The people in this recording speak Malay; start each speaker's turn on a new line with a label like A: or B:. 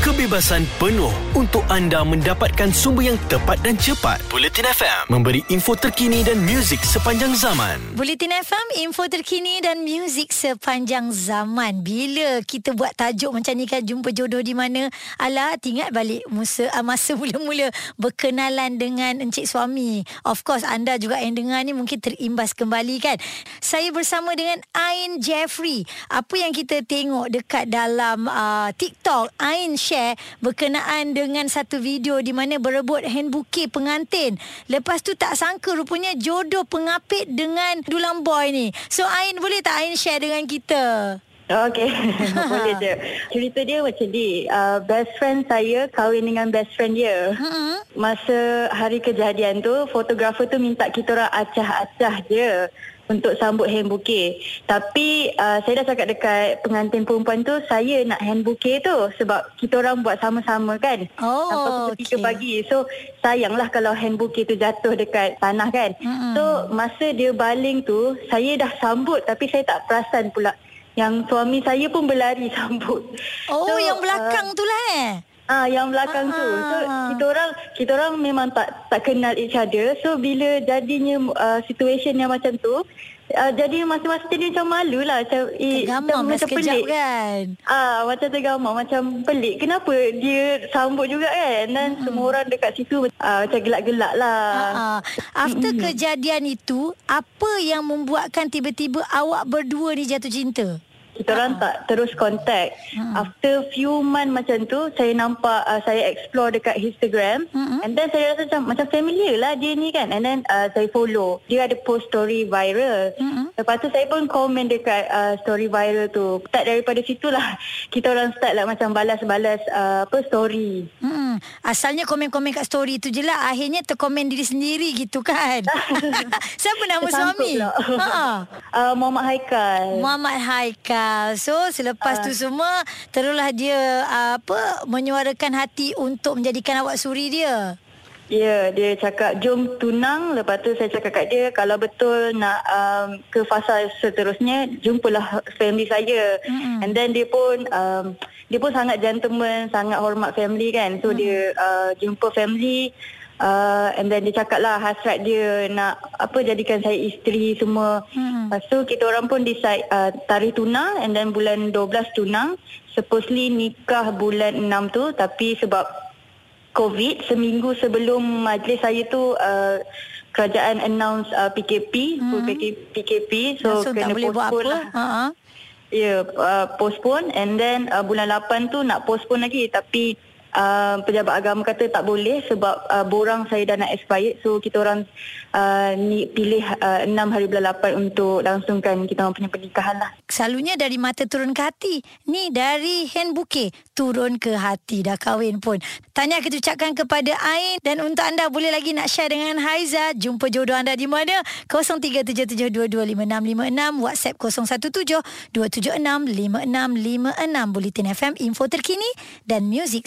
A: Kebebasan penuh untuk anda mendapatkan sumber yang tepat dan cepat. Bulletin FM memberi info terkini dan muzik sepanjang zaman.
B: Bulletin FM, info terkini dan muzik sepanjang zaman. Bila kita buat tajuk macam ni kan, jumpa jodoh di mana? Alah, ingat balik masa, ah, masa mula-mula berkenalan dengan encik suami. Of course, anda juga yang dengar ni mungkin terimbas kembali kan. Saya bersama dengan Ain Jeffrey. Apa yang kita tengok dekat dalam uh, TikTok, Ain share berkenaan dengan satu video di mana berebut hand bouquet pengantin. Lepas tu tak sangka rupanya jodoh pengapit dengan dulang boy ni. So Ain boleh tak Ain share dengan kita?
C: Okey, boleh je. Cerita dia macam ni, uh, best friend saya kahwin dengan best friend dia.
B: Mm-hmm.
C: Masa hari kejadian tu, fotografer tu minta kita orang acah-acah je untuk sambut hand bouquet. Tapi uh, saya dah cakap dekat pengantin perempuan tu, saya nak hand bouquet tu sebab kita orang buat sama-sama kan.
B: Oh,
C: Sampai pukul tiga
B: okey.
C: pagi. So, sayanglah kalau hand bouquet tu jatuh dekat tanah kan.
B: Mm-mm.
C: So, masa dia baling tu, saya dah sambut tapi saya tak perasan pula. Yang suami saya pun berlari sambut.
B: Oh,
C: So,
B: yang belakang tu lah.
C: Ah, yang belakang tu. So
B: Ah.
C: kita orang kita orang memang tak tak kenal each other. So bila jadinya uh, situation yang macam tu, uh, jadi masa-masa jadi macam malu lah macam eh,
B: Tergamam lah sekejap kan.
C: Ah, macam tergamam, macam pelik. Kenapa dia sambut juga kan? Dan hmm. semua orang dekat situ uh, macam gelak-gelak lah.
B: Uh-uh. After kejadian itu, apa yang membuatkan tiba-tiba awak berdua ni jatuh cinta?
C: Kita orang tak terus contact.
B: Hmm.
C: After few month macam tu, saya nampak uh, saya explore dekat Instagram.
B: Hmm.
C: And then saya rasa macam macam familiar lah dia ni kan. And then uh, saya follow. Dia ada post story viral.
B: Hmm.
C: Lepas tu saya pun komen dekat uh, story viral tu. Start daripada situlah kita orang start lah macam balas-balas uh, apa story.
B: Hmm. Asalnya komen-komen kat story tu je lah. Akhirnya terkomen diri sendiri gitu kan. Siapa nama
C: Tersangkut
B: suami? Ha.
C: uh, Muhammad Haikal.
B: Muhammad Haikal. So selepas tu semua teruslah dia uh, apa menyuarakan hati untuk menjadikan awak suri dia.
C: Ya, dia cakap jom tunang. Lepas tu saya cakap kat dia kalau betul nak um, ke fasa seterusnya, jumpalah family saya.
B: Mm-mm.
C: And then dia pun um, dia pun sangat gentleman, sangat hormat family kan. So dia uh, jumpa family uh, and then dia cakap lah hasrat dia nak apa jadikan saya isteri semua.
B: Mm-mm.
C: Lepas tu kita orang pun decide uh, tarikh tunang and then bulan 12 tunang. Supposedly nikah bulan 6 tu tapi sebab COVID seminggu sebelum majlis saya tu uh, kerajaan announce uh, PKP, full PKP so
B: so
C: kena
B: tak boleh buat
C: postpone
B: apa.
C: lah.
B: Ha.
C: Ya, yeah, uh, postpone and then uh, bulan 8 tu nak postpone lagi tapi uh, pejabat agama kata tak boleh sebab uh, borang saya dah nak expired so kita orang uh, ni pilih uh, 6 hari bulan 8 untuk langsungkan kita orang punya pernikahan lah.
B: Selalunya dari mata turun ke hati. Ni dari hand bouquet turun ke hati dah kahwin pun. Tanya kita ucapkan kepada Ain dan untuk anda boleh lagi nak share dengan Haiza. Jumpa jodoh anda di mana? 0377225656 WhatsApp 0172765656 Bulletin FM info terkini dan muzik